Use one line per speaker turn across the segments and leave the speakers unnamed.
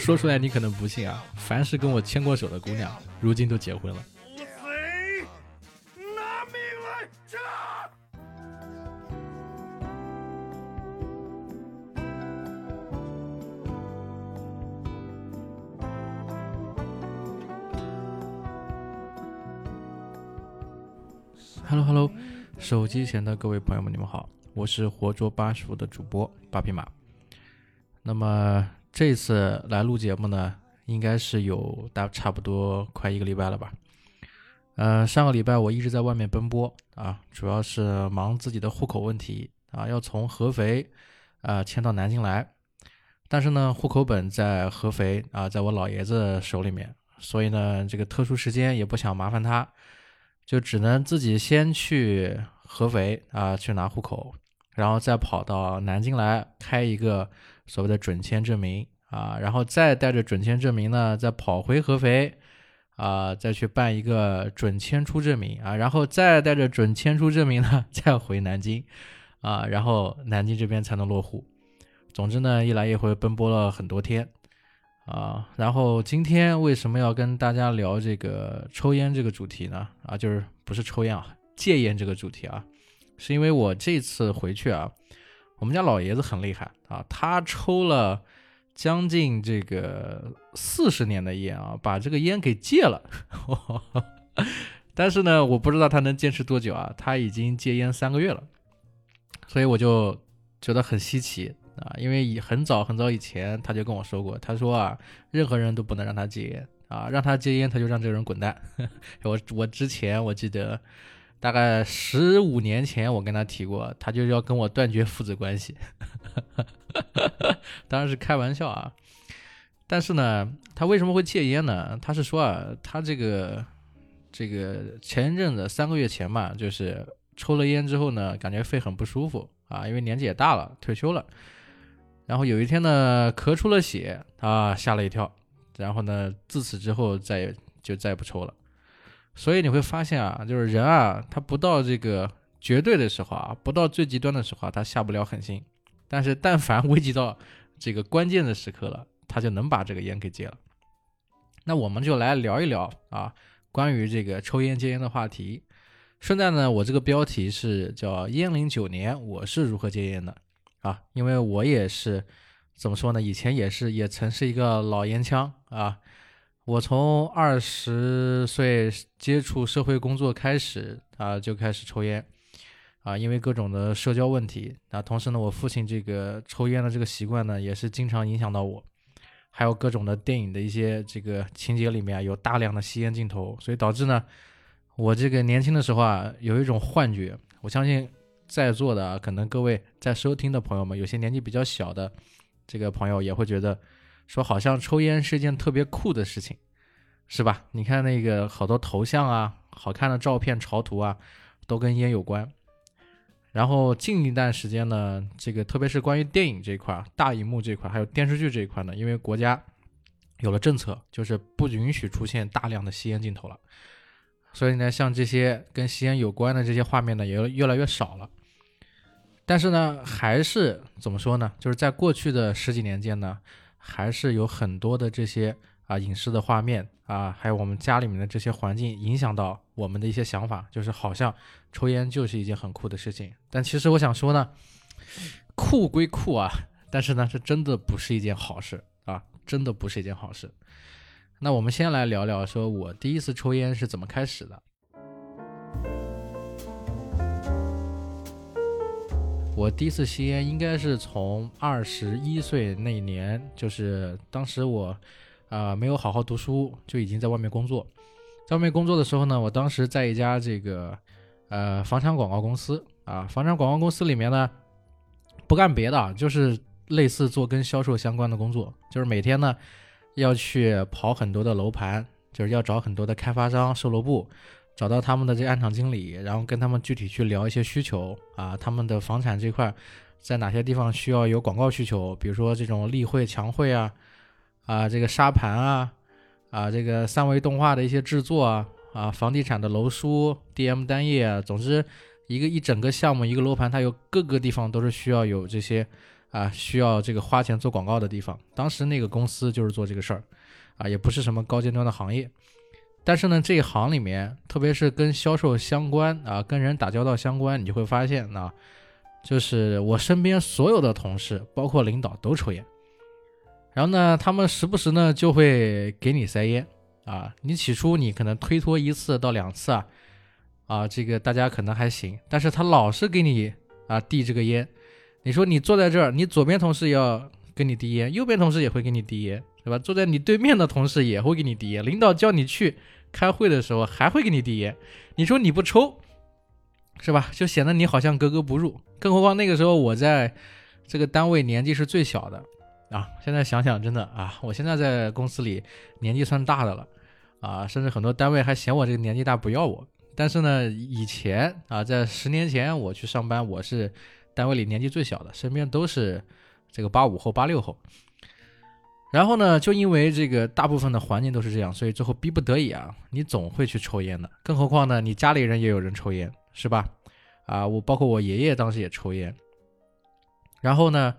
说出来你可能不信啊，凡是跟我牵过手的姑娘，如今都结婚了。
贼，拿命来
！Hello Hello，手机前的各位朋友们，你们好，我是活捉八十五的主播八匹马。那么这次来录节目呢，应该是有大差不多快一个礼拜了吧。呃，上个礼拜我一直在外面奔波啊，主要是忙自己的户口问题啊，要从合肥啊迁到南京来。但是呢，户口本在合肥啊，在我老爷子手里面，所以呢，这个特殊时间也不想麻烦他。就只能自己先去合肥啊去拿户口，然后再跑到南京来开一个所谓的准签证明啊，然后再带着准签证明呢，再跑回合肥啊，再去办一个准迁出证明啊，然后再带着准迁出证明呢，再回南京啊，然后南京这边才能落户。总之呢，一来一回奔波了很多天。啊，然后今天为什么要跟大家聊这个抽烟这个主题呢？啊，就是不是抽烟啊，戒烟这个主题啊，是因为我这次回去啊，我们家老爷子很厉害啊，他抽了将近这个四十年的烟啊，把这个烟给戒了。但是呢，我不知道他能坚持多久啊，他已经戒烟三个月了，所以我就觉得很稀奇。啊，因为以很早很早以前他就跟我说过，他说啊，任何人都不能让他戒烟啊，让他戒烟他就让这个人滚蛋。我我之前我记得大概十五年前我跟他提过，他就是要跟我断绝父子关系，当然是开玩笑啊。但是呢，他为什么会戒烟呢？他是说啊，他这个这个前一阵子三个月前嘛，就是抽了烟之后呢，感觉肺很不舒服啊，因为年纪也大了，退休了。然后有一天呢，咳出了血啊，吓了一跳。然后呢，自此之后再也就再也不抽了。所以你会发现啊，就是人啊，他不到这个绝对的时候啊，不到最极端的时候啊，他下不了狠心。但是但凡危及到这个关键的时刻了，他就能把这个烟给戒了。那我们就来聊一聊啊，关于这个抽烟戒烟的话题。顺带呢，我这个标题是叫“烟龄九年，我是如何戒烟的”。啊，因为我也是怎么说呢？以前也是，也曾是一个老烟枪啊。我从二十岁接触社会工作开始啊，就开始抽烟啊。因为各种的社交问题啊，同时呢，我父亲这个抽烟的这个习惯呢，也是经常影响到我。还有各种的电影的一些这个情节里面有大量的吸烟镜头，所以导致呢，我这个年轻的时候啊，有一种幻觉。我相信。在座的可能各位在收听的朋友们，有些年纪比较小的这个朋友也会觉得，说好像抽烟是一件特别酷的事情，是吧？你看那个好多头像啊、好看的照片、潮图啊，都跟烟有关。然后近一段时间呢，这个特别是关于电影这一块、大荧幕这一块，还有电视剧这一块呢，因为国家有了政策，就是不允许出现大量的吸烟镜头了。所以呢，像这些跟吸烟有关的这些画面呢，也越来越少了。但是呢，还是怎么说呢？就是在过去的十几年间呢，还是有很多的这些啊影视的画面啊，还有我们家里面的这些环境，影响到我们的一些想法，就是好像抽烟就是一件很酷的事情。但其实我想说呢，酷归酷啊，但是呢，这真的不是一件好事啊，真的不是一件好事。那我们先来聊聊，说我第一次抽烟是怎么开始的。我第一次吸烟应该是从二十一岁那年，就是当时我啊、没有好好读书，就已经在外面工作。在外面工作的时候呢，我当时在一家这个呃房产广告公司啊，房产广告公司里面呢不干别的，就是类似做跟销售相关的工作，就是每天呢要去跑很多的楼盘，就是要找很多的开发商、售楼部。找到他们的这暗场经理，然后跟他们具体去聊一些需求啊，他们的房产这块在哪些地方需要有广告需求，比如说这种立绘、墙绘啊，啊这个沙盘啊，啊这个三维动画的一些制作啊，啊房地产的楼书、DM 单页啊，总之一个一整个项目一个楼盘，它有各个地方都是需要有这些啊需要这个花钱做广告的地方。当时那个公司就是做这个事儿，啊，也不是什么高尖端的行业。但是呢，这一行里面，特别是跟销售相关啊，跟人打交道相关，你就会发现啊，就是我身边所有的同事，包括领导都抽烟。然后呢，他们时不时呢就会给你塞烟啊。你起初你可能推脱一次到两次啊，啊，这个大家可能还行。但是他老是给你啊递这个烟，你说你坐在这儿，你左边同事要给你递烟，右边同事也会给你递烟，对吧？坐在你对面的同事也会给你递烟，领导叫你去开会的时候还会给你递烟。你说你不抽，是吧？就显得你好像格格不入。更何况那个时候我在这个单位年纪是最小的。啊，现在想想真的啊，我现在在公司里年纪算大的了，啊，甚至很多单位还嫌我这个年纪大不要我。但是呢，以前啊，在十年前我去上班，我是单位里年纪最小的，身边都是这个八五后、八六后。然后呢，就因为这个大部分的环境都是这样，所以最后逼不得已啊，你总会去抽烟的。更何况呢，你家里人也有人抽烟，是吧？啊，我包括我爷爷当时也抽烟。然后呢？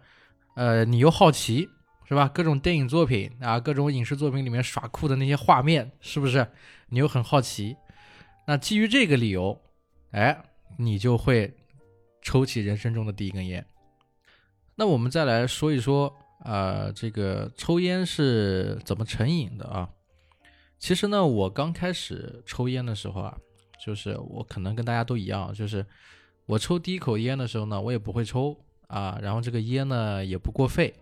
呃，你又好奇是吧？各种电影作品啊，各种影视作品里面耍酷的那些画面，是不是？你又很好奇。那基于这个理由，哎，你就会抽起人生中的第一根烟。那我们再来说一说，呃，这个抽烟是怎么成瘾的啊？其实呢，我刚开始抽烟的时候啊，就是我可能跟大家都一样，就是我抽第一口烟的时候呢，我也不会抽。啊，然后这个烟呢也不过肺，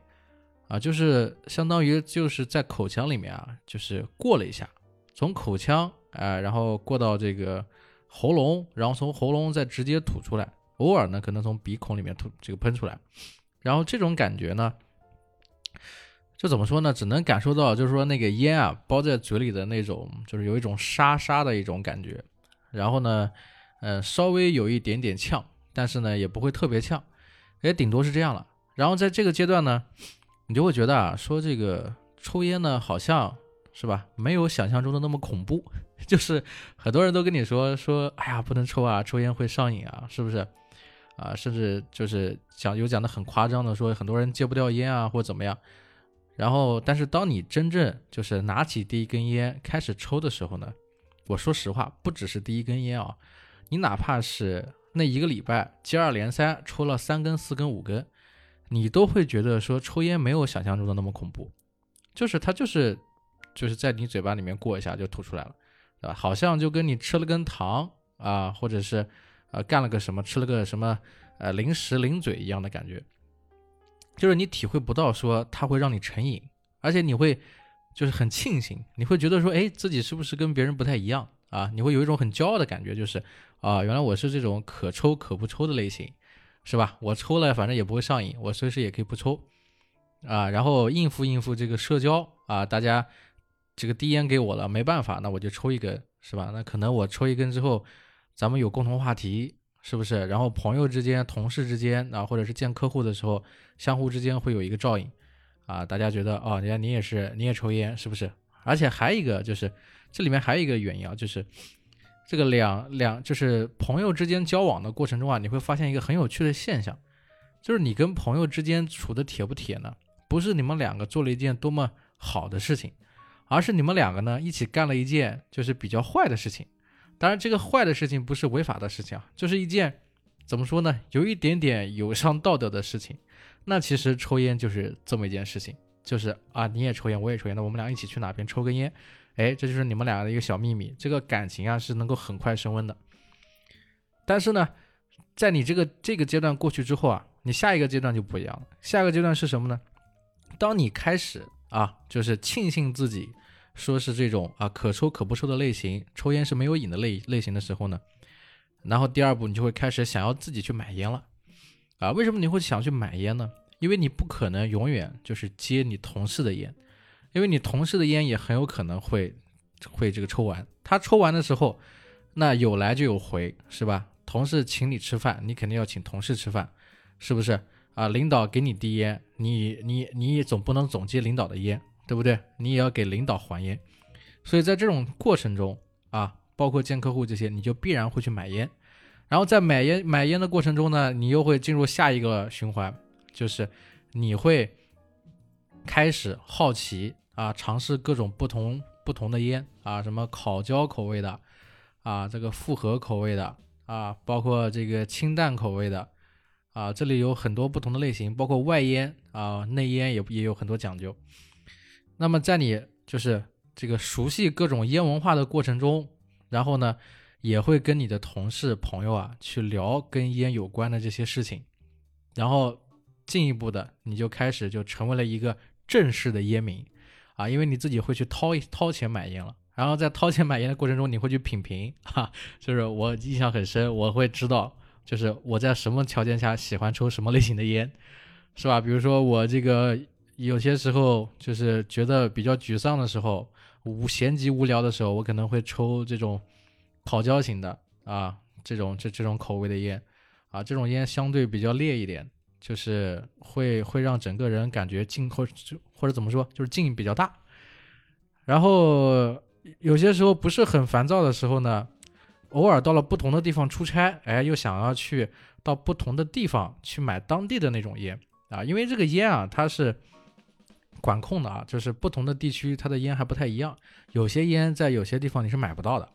啊，就是相当于就是在口腔里面啊，就是过了一下，从口腔啊，然后过到这个喉咙，然后从喉咙再直接吐出来，偶尔呢可能从鼻孔里面吐这个喷出来，然后这种感觉呢，就怎么说呢？只能感受到就是说那个烟啊包在嘴里的那种，就是有一种沙沙的一种感觉，然后呢，呃，稍微有一点点呛，但是呢也不会特别呛。也顶多是这样了。然后在这个阶段呢，你就会觉得啊，说这个抽烟呢，好像是吧，没有想象中的那么恐怖。就是很多人都跟你说说，哎呀，不能抽啊，抽烟会上瘾啊，是不是？啊，甚至就是讲有讲的很夸张的，说很多人戒不掉烟啊，或者怎么样。然后，但是当你真正就是拿起第一根烟开始抽的时候呢，我说实话，不只是第一根烟啊，你哪怕是。那一个礼拜接二连三抽了三根、四根、五根，你都会觉得说抽烟没有想象中的那么恐怖，就是它就是就是在你嘴巴里面过一下就吐出来了，对吧？好像就跟你吃了根糖啊，或者是呃干了个什么，吃了个什么呃零食零嘴一样的感觉，就是你体会不到说它会让你成瘾，而且你会就是很庆幸，你会觉得说哎自己是不是跟别人不太一样啊？你会有一种很骄傲的感觉，就是。啊，原来我是这种可抽可不抽的类型，是吧？我抽了，反正也不会上瘾，我随时也可以不抽，啊，然后应付应付这个社交啊，大家这个递烟给我了，没办法，那我就抽一根，是吧？那可能我抽一根之后，咱们有共同话题，是不是？然后朋友之间、同事之间啊，或者是见客户的时候，相互之间会有一个照应，啊，大家觉得哦，你看你也是，你也抽烟，是不是？而且还有一个就是，这里面还有一个原因啊，就是。这个两两就是朋友之间交往的过程中啊，你会发现一个很有趣的现象，就是你跟朋友之间处的铁不铁呢？不是你们两个做了一件多么好的事情，而是你们两个呢一起干了一件就是比较坏的事情。当然，这个坏的事情不是违法的事情啊，就是一件怎么说呢，有一点点有伤道德的事情。那其实抽烟就是这么一件事情，就是啊，你也抽烟，我也抽烟，那我们俩一起去哪边抽根烟？哎，这就是你们俩的一个小秘密，这个感情啊是能够很快升温的。但是呢，在你这个这个阶段过去之后啊，你下一个阶段就不一样了。下一个阶段是什么呢？当你开始啊，就是庆幸自己说是这种啊可抽可不抽的类型，抽烟是没有瘾的类类型的时候呢，然后第二步你就会开始想要自己去买烟了。啊，为什么你会想去买烟呢？因为你不可能永远就是接你同事的烟。因为你同事的烟也很有可能会会这个抽完，他抽完的时候，那有来就有回，是吧？同事请你吃饭，你肯定要请同事吃饭，是不是啊？领导给你递烟，你你你总不能总接领导的烟，对不对？你也要给领导还烟，所以在这种过程中啊，包括见客户这些，你就必然会去买烟，然后在买烟买烟的过程中呢，你又会进入下一个循环，就是你会开始好奇啊，尝试各种不同不同的烟啊，什么烤焦口味的啊，这个复合口味的啊，包括这个清淡口味的啊，这里有很多不同的类型，包括外烟啊，内烟也也有很多讲究。那么在你就是这个熟悉各种烟文化的过程中，然后呢，也会跟你的同事朋友啊去聊跟烟有关的这些事情，然后进一步的你就开始就成为了一个正式的烟民啊，因为你自己会去掏一掏钱买烟了，然后在掏钱买烟的过程中，你会去品评哈，就是我印象很深，我会知道就是我在什么条件下喜欢抽什么类型的烟，是吧？比如说我这个。有些时候就是觉得比较沮丧的时候，无闲极无聊的时候，我可能会抽这种烤焦型的啊，这种这这种口味的烟啊，这种烟相对比较烈一点，就是会会让整个人感觉劲或或者怎么说，就是劲比较大。然后有些时候不是很烦躁的时候呢，偶尔到了不同的地方出差，哎，又想要去到不同的地方去买当地的那种烟啊，因为这个烟啊，它是。管控的啊，就是不同的地区它的烟还不太一样，有些烟在有些地方你是买不到的，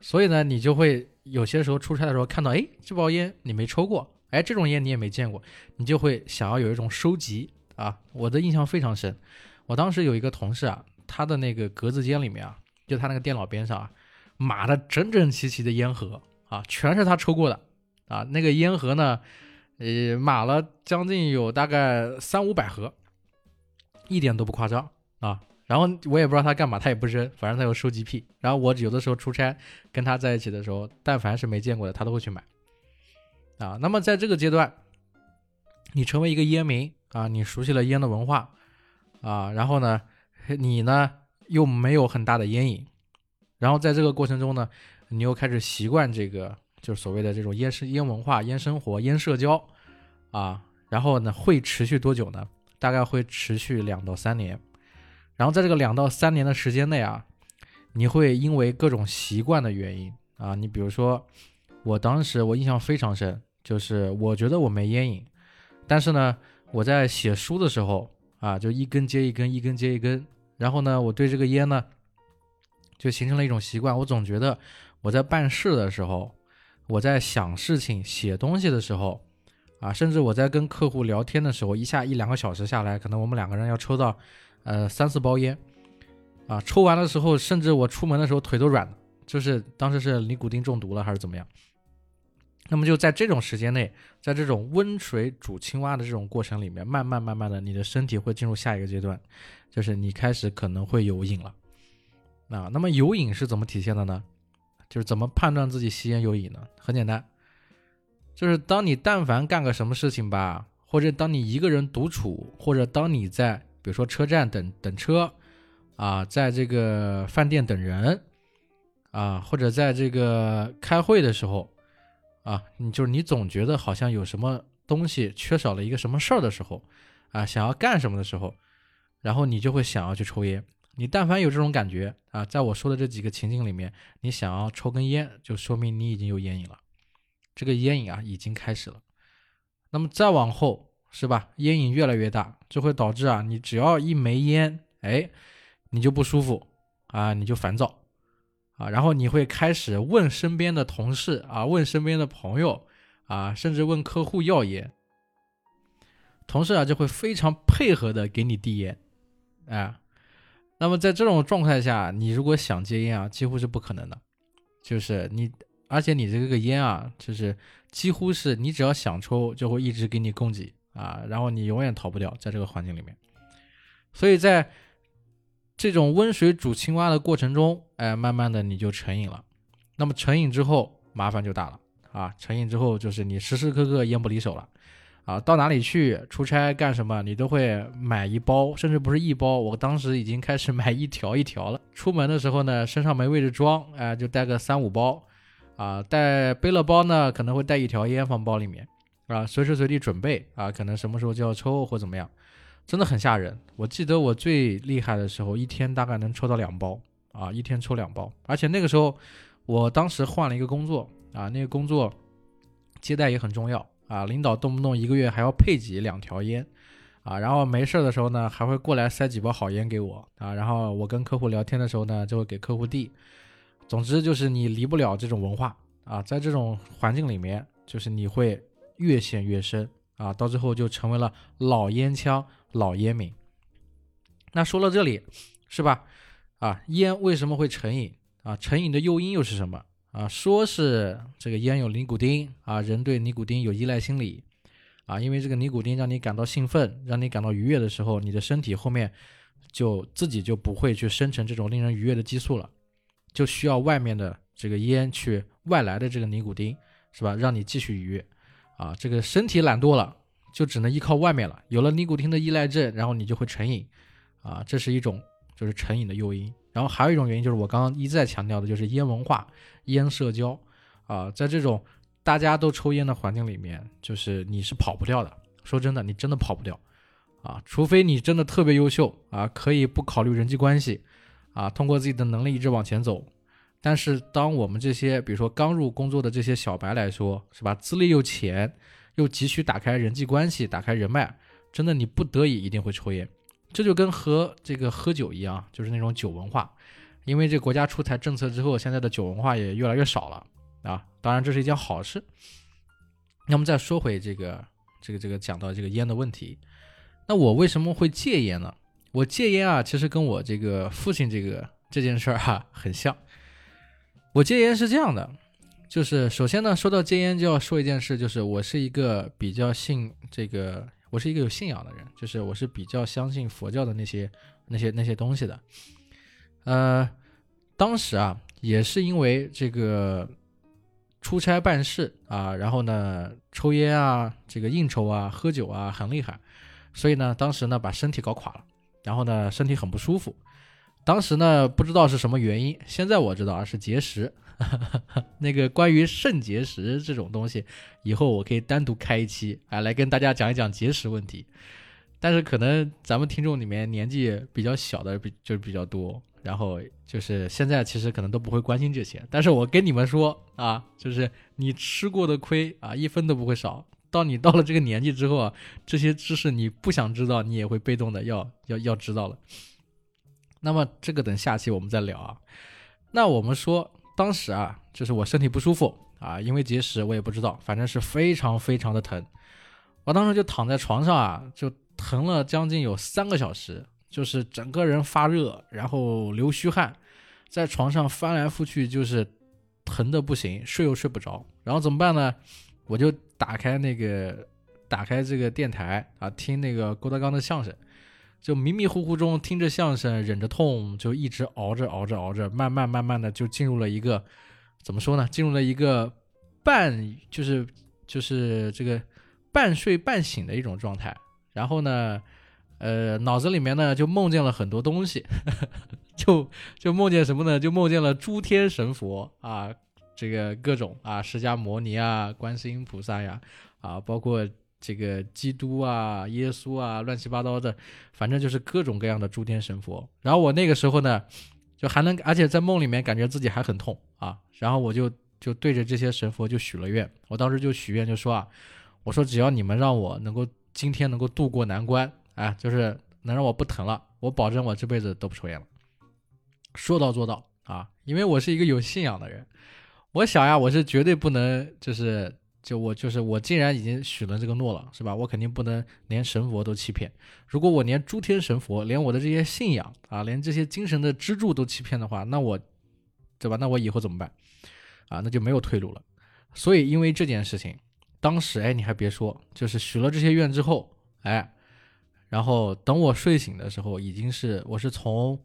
所以呢，你就会有些时候出差的时候看到，哎，这包烟你没抽过，哎，这种烟你也没见过，你就会想要有一种收集啊。我的印象非常深，我当时有一个同事啊，他的那个格子间里面啊，就他那个电脑边上啊，码的整整齐齐的烟盒啊，全是他抽过的啊，那个烟盒呢，呃，码了将近有大概三五百盒。一点都不夸张啊！然后我也不知道他干嘛，他也不扔，反正他有收集癖。然后我有的时候出差跟他在一起的时候，但凡是没见过的，他都会去买啊。那么在这个阶段，你成为一个烟民啊，你熟悉了烟的文化啊，然后呢，你呢又没有很大的烟瘾，然后在这个过程中呢，你又开始习惯这个就是所谓的这种烟生烟文化、烟生活、烟社交啊，然后呢会持续多久呢？大概会持续两到三年，然后在这个两到三年的时间内啊，你会因为各种习惯的原因啊，你比如说，我当时我印象非常深，就是我觉得我没烟瘾，但是呢，我在写书的时候啊，就一根接一根，一根接一根，然后呢，我对这个烟呢，就形成了一种习惯，我总觉得我在办事的时候，我在想事情、写东西的时候。啊，甚至我在跟客户聊天的时候，一下一两个小时下来，可能我们两个人要抽到，呃，三四包烟，啊，抽完的时候，甚至我出门的时候腿都软了，就是当时是尼古丁中毒了还是怎么样？那么就在这种时间内，在这种温水煮青蛙的这种过程里面，慢慢慢慢的，你的身体会进入下一个阶段，就是你开始可能会有瘾了。啊，那么有瘾是怎么体现的呢？就是怎么判断自己吸烟有瘾呢？很简单。就是当你但凡干个什么事情吧，或者当你一个人独处，或者当你在比如说车站等等车，啊，在这个饭店等人，啊，或者在这个开会的时候，啊，你就是你总觉得好像有什么东西缺少了一个什么事儿的时候，啊，想要干什么的时候，然后你就会想要去抽烟。你但凡有这种感觉啊，在我说的这几个情景里面，你想要抽根烟，就说明你已经有烟瘾了。这个烟瘾啊已经开始了，那么再往后是吧？烟瘾越来越大，就会导致啊，你只要一没烟，哎，你就不舒服啊，你就烦躁啊，然后你会开始问身边的同事啊，问身边的朋友啊，甚至问客户要烟，同事啊就会非常配合的给你递烟，哎，那么在这种状态下，你如果想戒烟啊，几乎是不可能的，就是你。而且你这个烟啊，就是几乎是你只要想抽，就会一直给你供给啊，然后你永远逃不掉，在这个环境里面。所以在这种温水煮青蛙的过程中，哎，慢慢的你就成瘾了。那么成瘾之后，麻烦就大了啊！成瘾之后，就是你时时刻刻烟不离手了啊！到哪里去出差干什么，你都会买一包，甚至不是一包，我当时已经开始买一条一条了。出门的时候呢，身上没位置装，哎，就带个三五包。啊，带背了包呢，可能会带一条烟放包里面，啊，随时随地准备啊，可能什么时候就要抽或怎么样，真的很吓人。我记得我最厉害的时候，一天大概能抽到两包啊，一天抽两包。而且那个时候，我当时换了一个工作啊，那个工作接待也很重要啊，领导动不动一个月还要配给两条烟啊，然后没事儿的时候呢，还会过来塞几包好烟给我啊，然后我跟客户聊天的时候呢，就会给客户递。总之就是你离不了这种文化啊，在这种环境里面，就是你会越陷越深啊，到最后就成为了老烟枪、老烟民。那说到这里，是吧？啊，烟为什么会成瘾啊？成瘾的诱因又是什么啊？说是这个烟有尼古丁啊，人对尼古丁有依赖心理啊，因为这个尼古丁让你感到兴奋，让你感到愉悦的时候，你的身体后面就自己就不会去生成这种令人愉悦的激素了。就需要外面的这个烟去外来的这个尼古丁，是吧？让你继续愉悦，啊，这个身体懒惰了，就只能依靠外面了。有了尼古丁的依赖症，然后你就会成瘾，啊，这是一种就是成瘾的诱因。然后还有一种原因就是我刚刚一再强调的，就是烟文化、烟社交，啊，在这种大家都抽烟的环境里面，就是你是跑不掉的。说真的，你真的跑不掉，啊，除非你真的特别优秀，啊，可以不考虑人际关系。啊，通过自己的能力一直往前走，但是当我们这些，比如说刚入工作的这些小白来说，是吧？资历又浅，又急需打开人际关系、打开人脉，真的你不得已一定会抽烟。这就跟喝这个喝酒一样，就是那种酒文化。因为这国家出台政策之后，现在的酒文化也越来越少了啊。当然这是一件好事。那么再说回这个这个这个讲到这个烟的问题，那我为什么会戒烟呢？我戒烟啊，其实跟我这个父亲这个这件事儿哈很像。我戒烟是这样的，就是首先呢，说到戒烟就要说一件事，就是我是一个比较信这个，我是一个有信仰的人，就是我是比较相信佛教的那些那些那些东西的。呃，当时啊，也是因为这个出差办事啊，然后呢抽烟啊，这个应酬啊，喝酒啊很厉害，所以呢，当时呢把身体搞垮了。然后呢，身体很不舒服。当时呢，不知道是什么原因。现在我知道啊，是结石。那个关于肾结石这种东西，以后我可以单独开一期啊，来跟大家讲一讲结石问题。但是可能咱们听众里面年纪比较小的比就是比较多，然后就是现在其实可能都不会关心这些。但是我跟你们说啊，就是你吃过的亏啊，一分都不会少。到你到了这个年纪之后啊，这些知识你不想知道，你也会被动的要要要知道了。那么这个等下期我们再聊啊。那我们说当时啊，就是我身体不舒服啊，因为结石，我也不知道，反正是非常非常的疼。我当时就躺在床上啊，就疼了将近有三个小时，就是整个人发热，然后流虚汗，在床上翻来覆去，就是疼的不行，睡又睡不着。然后怎么办呢？我就打开那个，打开这个电台啊，听那个郭德纲的相声，就迷迷糊糊中听着相声，忍着痛，就一直熬着熬着熬着，慢慢慢慢的就进入了一个，怎么说呢？进入了一个半就是就是这个半睡半醒的一种状态。然后呢，呃，脑子里面呢就梦见了很多东西，就就梦见什么呢？就梦见了诸天神佛啊。这个各种啊，释迦牟尼啊，观世音菩萨呀，啊，包括这个基督啊，耶稣啊，乱七八糟的，反正就是各种各样的诸天神佛。然后我那个时候呢，就还能，而且在梦里面感觉自己还很痛啊。然后我就就对着这些神佛就许了愿，我当时就许愿就说啊，我说只要你们让我能够今天能够渡过难关，啊，就是能让我不疼了，我保证我这辈子都不抽烟了。说到做到啊，因为我是一个有信仰的人。我想呀，我是绝对不能，就是就我就是我，既然已经许了这个诺了，是吧？我肯定不能连神佛都欺骗。如果我连诸天神佛，连我的这些信仰啊，连这些精神的支柱都欺骗的话，那我，对吧？那我以后怎么办？啊，那就没有退路了。所以因为这件事情，当时哎，你还别说，就是许了这些愿之后，哎，然后等我睡醒的时候，已经是我是从，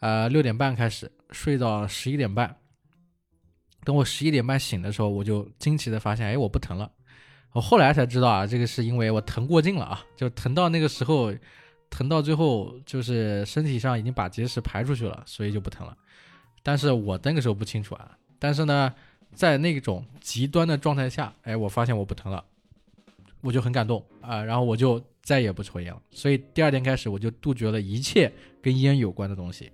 呃六点半开始睡到十一点半。等我十一点半醒的时候，我就惊奇的发现，哎，我不疼了。我后来才知道啊，这个是因为我疼过劲了啊，就疼到那个时候，疼到最后就是身体上已经把结石排出去了，所以就不疼了。但是我那个时候不清楚啊。但是呢，在那种极端的状态下，哎，我发现我不疼了，我就很感动啊，然后我就再也不抽烟了。所以第二天开始，我就杜绝了一切跟烟有关的东西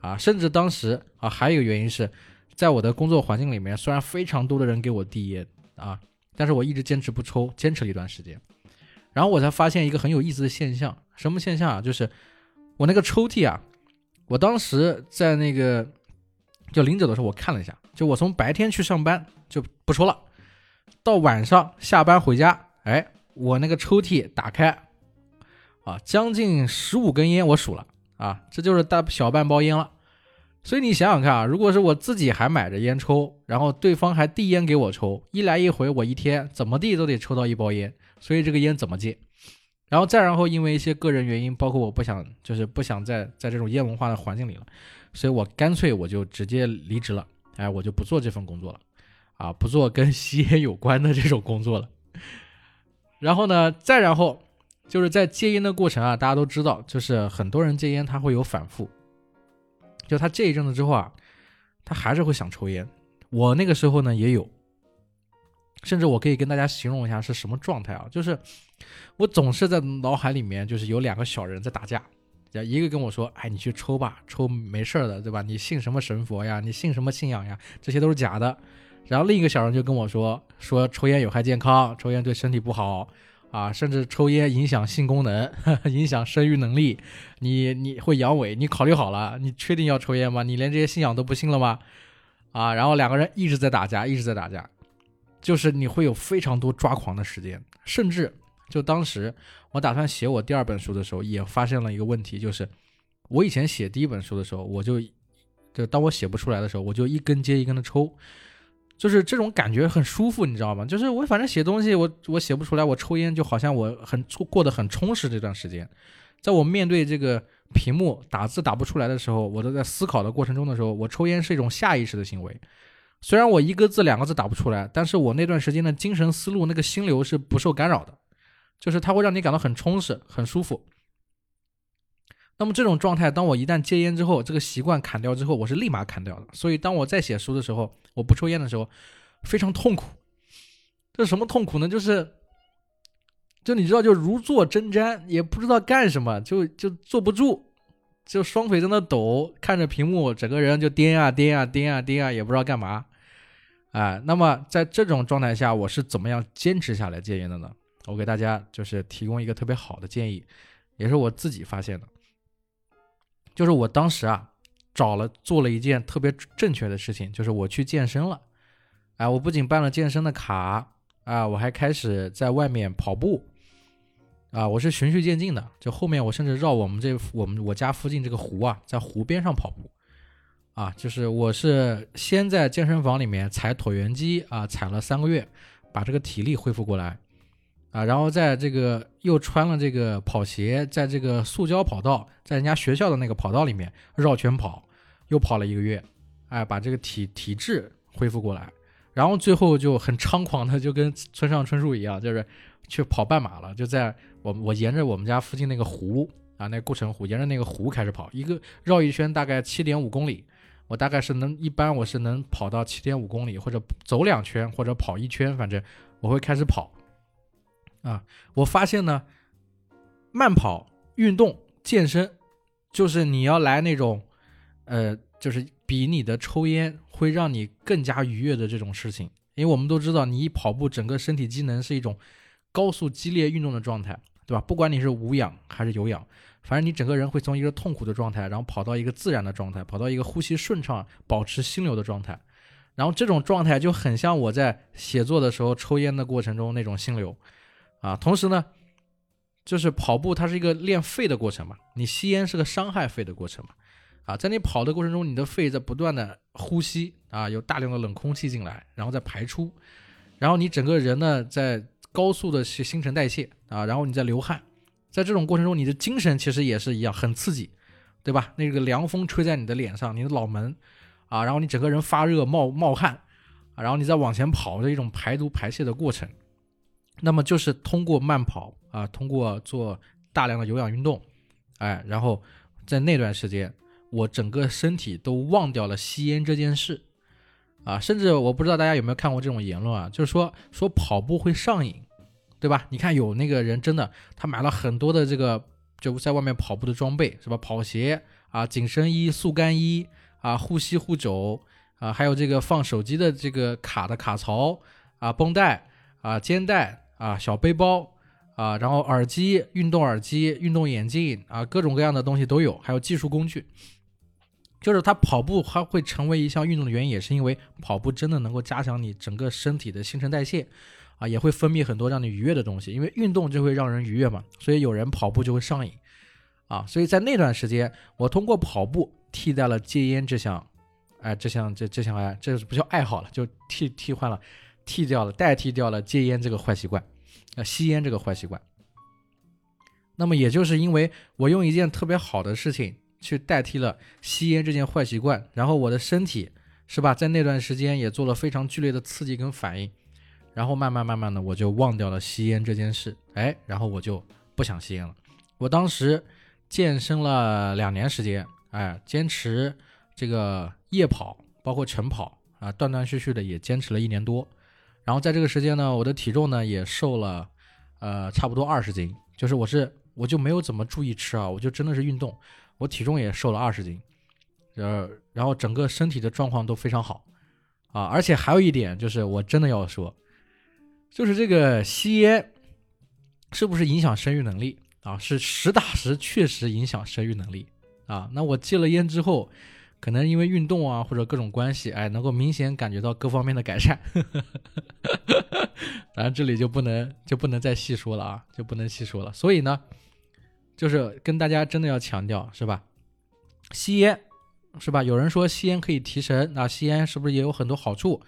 啊，甚至当时啊，还有一个原因是。在我的工作环境里面，虽然非常多的人给我递烟啊，但是我一直坚持不抽，坚持了一段时间，然后我才发现一个很有意思的现象，什么现象啊？就是我那个抽屉啊，我当时在那个就临走的时候，我看了一下，就我从白天去上班就不抽了，到晚上下班回家，哎，我那个抽屉打开，啊，将近十五根烟我数了啊，这就是大小半包烟了。所以你想想看啊，如果是我自己还买着烟抽，然后对方还递烟给我抽，一来一回，我一天怎么地都得抽到一包烟。所以这个烟怎么戒？然后再然后，因为一些个人原因，包括我不想，就是不想在在这种烟文化的环境里了，所以我干脆我就直接离职了。哎，我就不做这份工作了，啊，不做跟吸烟有关的这种工作了。然后呢，再然后，就是在戒烟的过程啊，大家都知道，就是很多人戒烟他会有反复，就他这一阵子之后啊，他还是会想抽烟。我那个时候呢也有。甚至我可以跟大家形容一下是什么状态啊？就是我总是在脑海里面，就是有两个小人在打架，一个跟我说：“哎，你去抽吧，抽没事的，对吧？你信什么神佛呀？你信什么信仰呀？这些都是假的。”然后另一个小人就跟我说：“说抽烟有害健康，抽烟对身体不好啊，甚至抽烟影响性功能，影响生育能力，你你会阳痿，你考虑好了？你确定要抽烟吗？你连这些信仰都不信了吗？”啊，然后两个人一直在打架，一直在打架。就是你会有非常多抓狂的时间，甚至就当时我打算写我第二本书的时候，也发现了一个问题，就是我以前写第一本书的时候，我就就当我写不出来的时候，我就一根接一根的抽，就是这种感觉很舒服，你知道吗？就是我反正写东西，我我写不出来，我抽烟就好像我很过得很充实。这段时间，在我面对这个屏幕打字打不出来的时候，我都在思考的过程中的时候，我抽烟是一种下意识的行为。虽然我一个字两个字打不出来，但是我那段时间的精神思路那个心流是不受干扰的，就是它会让你感到很充实、很舒服。那么这种状态，当我一旦戒烟之后，这个习惯砍掉之后，我是立马砍掉的。所以当我在写书的时候，我不抽烟的时候，非常痛苦。这什么痛苦呢？就是，就你知道，就如坐针毡，也不知道干什么，就就坐不住。就双腿在那抖，看着屏幕，整个人就颠啊颠啊颠啊颠啊，也不知道干嘛。哎，那么在这种状态下，我是怎么样坚持下来戒烟的呢？我给大家就是提供一个特别好的建议，也是我自己发现的，就是我当时啊，找了做了一件特别正确的事情，就是我去健身了。哎，我不仅办了健身的卡啊，我还开始在外面跑步。啊，我是循序渐进的，就后面我甚至绕我们这我们我家附近这个湖啊，在湖边上跑步，啊，就是我是先在健身房里面踩椭圆机啊，踩了三个月，把这个体力恢复过来，啊，然后在这个又穿了这个跑鞋，在这个塑胶跑道，在人家学校的那个跑道里面绕圈跑，又跑了一个月，哎，把这个体体质恢复过来，然后最后就很猖狂的，就跟村上春树一样，就是去跑半马了，就在。我我沿着我们家附近那个湖啊，那固城湖，沿着那个湖开始跑，一个绕一圈大概七点五公里，我大概是能一般我是能跑到七点五公里，或者走两圈或者跑一圈，反正我会开始跑。啊，我发现呢，慢跑运动健身，就是你要来那种，呃，就是比你的抽烟会让你更加愉悦的这种事情，因为我们都知道，你一跑步，整个身体机能是一种高速激烈运动的状态。对吧？不管你是无氧还是有氧，反正你整个人会从一个痛苦的状态，然后跑到一个自然的状态，跑到一个呼吸顺畅、保持心流的状态，然后这种状态就很像我在写作的时候抽烟的过程中那种心流啊。同时呢，就是跑步它是一个练肺的过程嘛，你吸烟是个伤害肺的过程嘛啊，在你跑的过程中，你的肺在不断的呼吸啊，有大量的冷空气进来，然后再排出，然后你整个人呢在。高速的去新陈代谢啊，然后你在流汗，在这种过程中，你的精神其实也是一样，很刺激，对吧？那个凉风吹在你的脸上，你的脑门啊，然后你整个人发热冒冒汗，然后你再往前跑的一种排毒排泄的过程，那么就是通过慢跑啊，通过做大量的有氧运动，哎，然后在那段时间，我整个身体都忘掉了吸烟这件事。啊，甚至我不知道大家有没有看过这种言论啊，就是说说跑步会上瘾，对吧？你看有那个人真的，他买了很多的这个就在外面跑步的装备，是吧？跑鞋啊，紧身衣、速干衣啊，护膝护肘啊，还有这个放手机的这个卡的卡槽啊，绷带啊，肩带啊，小背包啊，然后耳机、运动耳机、运动眼镜啊，各种各样的东西都有，还有技术工具。就是他跑步，它会成为一项运动的原因，也是因为跑步真的能够加强你整个身体的新陈代谢，啊，也会分泌很多让你愉悦的东西。因为运动就会让人愉悦嘛，所以有人跑步就会上瘾，啊，所以在那段时间，我通过跑步替代了戒烟这项，哎，这项这这项爱，这不叫爱好了，就替替换了，替掉了，代替掉了戒烟这个坏习惯，啊，吸烟这个坏习惯。那么也就是因为我用一件特别好的事情。去代替了吸烟这件坏习惯，然后我的身体是吧，在那段时间也做了非常剧烈的刺激跟反应，然后慢慢慢慢的我就忘掉了吸烟这件事，哎，然后我就不想吸烟了。我当时健身了两年时间，哎，坚持这个夜跑，包括晨跑啊，断断续续的也坚持了一年多，然后在这个时间呢，我的体重呢也瘦了，呃，差不多二十斤，就是我是我就没有怎么注意吃啊，我就真的是运动。我体重也瘦了二十斤，呃，然后整个身体的状况都非常好，啊，而且还有一点就是，我真的要说，就是这个吸烟是不是影响生育能力啊？是实打实确实影响生育能力啊。那我戒了烟之后，可能因为运动啊或者各种关系，哎，能够明显感觉到各方面的改善。当然这里就不能就不能再细说了啊，就不能细说了。所以呢。就是跟大家真的要强调，是吧？吸烟，是吧？有人说吸烟可以提神，那吸烟是不是也有很多好处？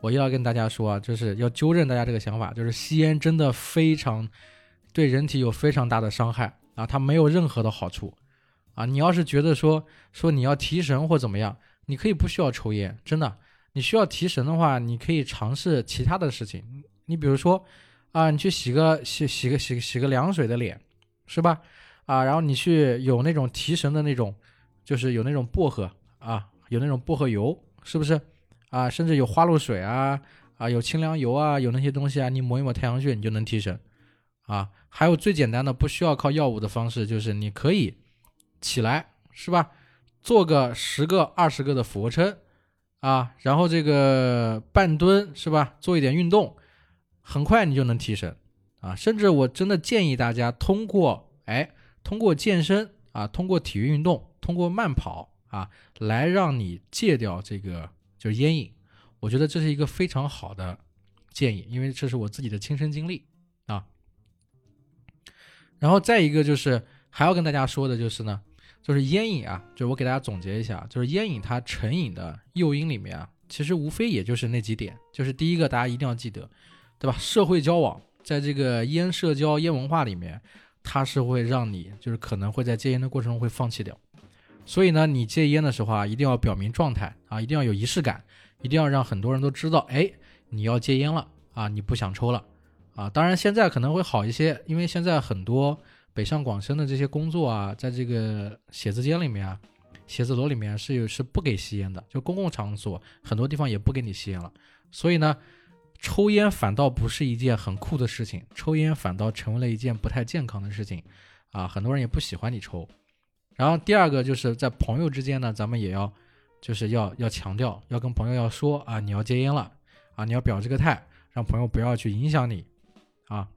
我要跟大家说，就是要纠正大家这个想法，就是吸烟真的非常对人体有非常大的伤害啊，它没有任何的好处啊。你要是觉得说说你要提神或怎么样，你可以不需要抽烟，真的。你需要提神的话，你可以尝试其他的事情。你比如说啊，你去洗个洗洗个洗洗个凉水的脸，是吧？啊，然后你去有那种提神的那种，就是有那种薄荷啊，有那种薄荷油，是不是？啊，甚至有花露水啊，啊，有清凉油啊，有那些东西啊，你抹一抹太阳穴，你就能提神。啊，还有最简单的，不需要靠药物的方式，就是你可以起来，是吧？做个十个、二十个的俯卧撑，啊，然后这个半蹲，是吧？做一点运动，很快你就能提神。啊，甚至我真的建议大家通过，哎。通过健身啊，通过体育运动，通过慢跑啊，来让你戒掉这个就是烟瘾，我觉得这是一个非常好的建议，因为这是我自己的亲身经历啊。然后再一个就是还要跟大家说的就是呢，就是烟瘾啊，就是我给大家总结一下，就是烟瘾它成瘾的诱因里面啊，其实无非也就是那几点，就是第一个大家一定要记得，对吧？社会交往，在这个烟社交、烟文化里面。它是会让你，就是可能会在戒烟的过程中会放弃掉，所以呢，你戒烟的时候啊，一定要表明状态啊，一定要有仪式感，一定要让很多人都知道，哎，你要戒烟了啊，你不想抽了啊。当然现在可能会好一些，因为现在很多北上广深的这些工作啊，在这个写字间里面啊，写字楼里面是有是不给吸烟的，就公共场所很多地方也不给你吸烟了，所以呢。抽烟反倒不是一件很酷的事情，抽烟反倒成为了一件不太健康的事情，啊，很多人也不喜欢你抽。然后第二个就是在朋友之间呢，咱们也要，就是要要强调，要跟朋友要说啊，你要戒烟了，啊，你要表这个态，让朋友不要去影响你，啊。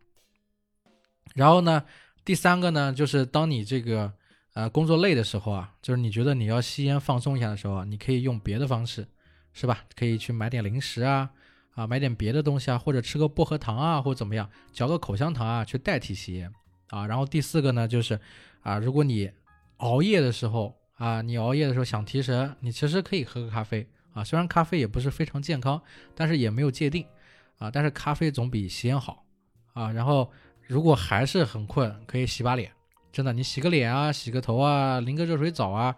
然后呢，第三个呢，就是当你这个呃工作累的时候啊，就是你觉得你要吸烟放松一下的时候啊，你可以用别的方式，是吧？可以去买点零食啊。啊，买点别的东西啊，或者吃个薄荷糖啊，或者怎么样，嚼个口香糖啊，去代替吸烟啊。然后第四个呢，就是啊，如果你熬夜的时候啊，你熬夜的时候想提神，你其实可以喝个咖啡啊。虽然咖啡也不是非常健康，但是也没有界定啊。但是咖啡总比吸烟好啊。然后如果还是很困，可以洗把脸，真的，你洗个脸啊，洗个头啊，淋个热水澡啊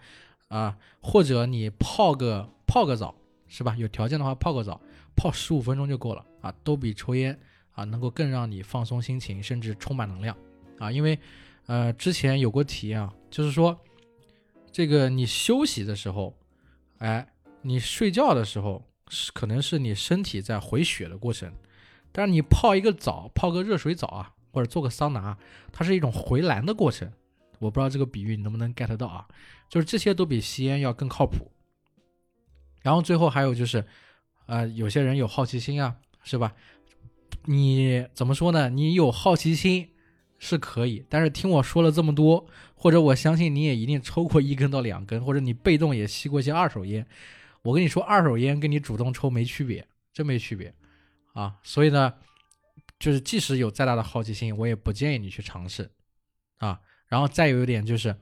啊，或者你泡个泡个澡，是吧？有条件的话泡个澡。泡十五分钟就够了啊，都比抽烟啊能够更让你放松心情，甚至充满能量啊。因为，呃，之前有过体验啊，就是说，这个你休息的时候，哎，你睡觉的时候是可能是你身体在回血的过程，但是你泡一个澡，泡个热水澡啊，或者做个桑拿，它是一种回蓝的过程。我不知道这个比喻你能不能 get 到啊？就是这些都比吸烟要更靠谱。然后最后还有就是。啊，有些人有好奇心啊，是吧？你怎么说呢？你有好奇心，是可以，但是听我说了这么多，或者我相信你也一定抽过一根到两根，或者你被动也吸过一些二手烟。我跟你说，二手烟跟你主动抽没区别，真没区别啊！所以呢，就是即使有再大的好奇心，我也不建议你去尝试啊。然后再有一点就是，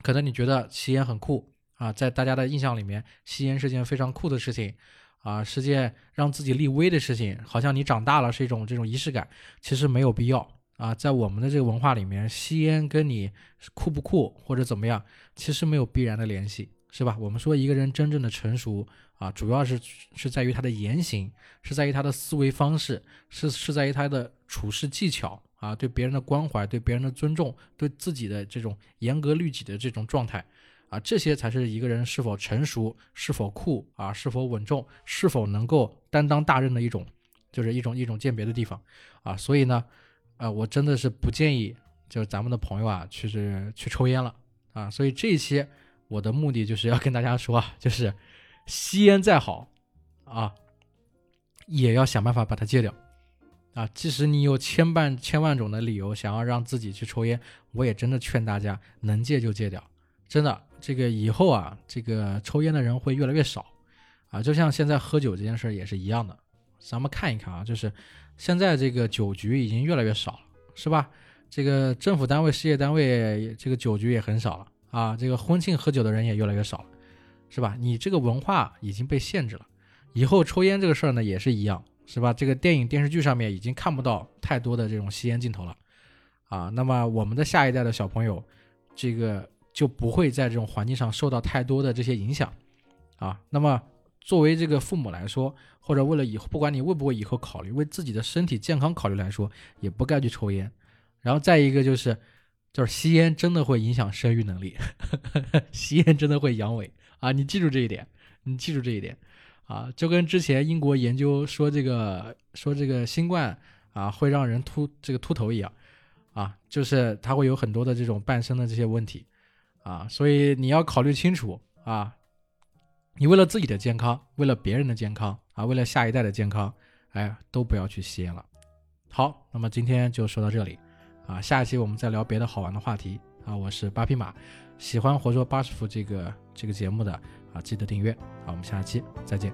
可能你觉得吸烟很酷啊，在大家的印象里面，吸烟是件非常酷的事情啊，是件让自己立威的事情，好像你长大了是一种这种仪式感，其实没有必要啊。在我们的这个文化里面，吸烟跟你酷不酷或者怎么样，其实没有必然的联系。是吧？我们说一个人真正的成熟啊，主要是是在于他的言行，是在于他的思维方式，是是在于他的处事技巧啊，对别人的关怀，对别人的尊重，对自己的这种严格律己的这种状态啊，这些才是一个人是否成熟、是否酷啊、是否稳重、是否能够担当大任的一种，就是一种一种鉴别的地方啊。所以呢，呃，我真的是不建议就是咱们的朋友啊，去是去抽烟了啊。所以这一期。我的目的就是要跟大家说啊，就是吸烟再好啊，也要想办法把它戒掉啊。即使你有千万千万种的理由想要让自己去抽烟，我也真的劝大家能戒就戒掉。真的，这个以后啊，这个抽烟的人会越来越少啊。就像现在喝酒这件事也是一样的，咱们看一看啊，就是现在这个酒局已经越来越少了，是吧？这个政府单位、事业单位这个酒局也很少了。啊，这个婚庆喝酒的人也越来越少了，是吧？你这个文化已经被限制了，以后抽烟这个事儿呢也是一样，是吧？这个电影电视剧上面已经看不到太多的这种吸烟镜头了，啊，那么我们的下一代的小朋友，这个就不会在这种环境上受到太多的这些影响，啊，那么作为这个父母来说，或者为了以后不管你为不为以后考虑，为自己的身体健康考虑来说，也不该去抽烟，然后再一个就是。就是吸烟真的会影响生育能力，吸烟真的会阳痿啊！你记住这一点，你记住这一点啊！就跟之前英国研究说这个说这个新冠啊会让人秃这个秃头一样啊，就是它会有很多的这种伴生的这些问题啊，所以你要考虑清楚啊！你为了自己的健康，为了别人的健康啊，为了下一代的健康，哎，都不要去吸烟了。好，那么今天就说到这里。啊，下一期我们再聊别的好玩的话题啊！我是八匹马，喜欢活捉八师傅这个这个节目的啊，记得订阅。好，我们下期再见。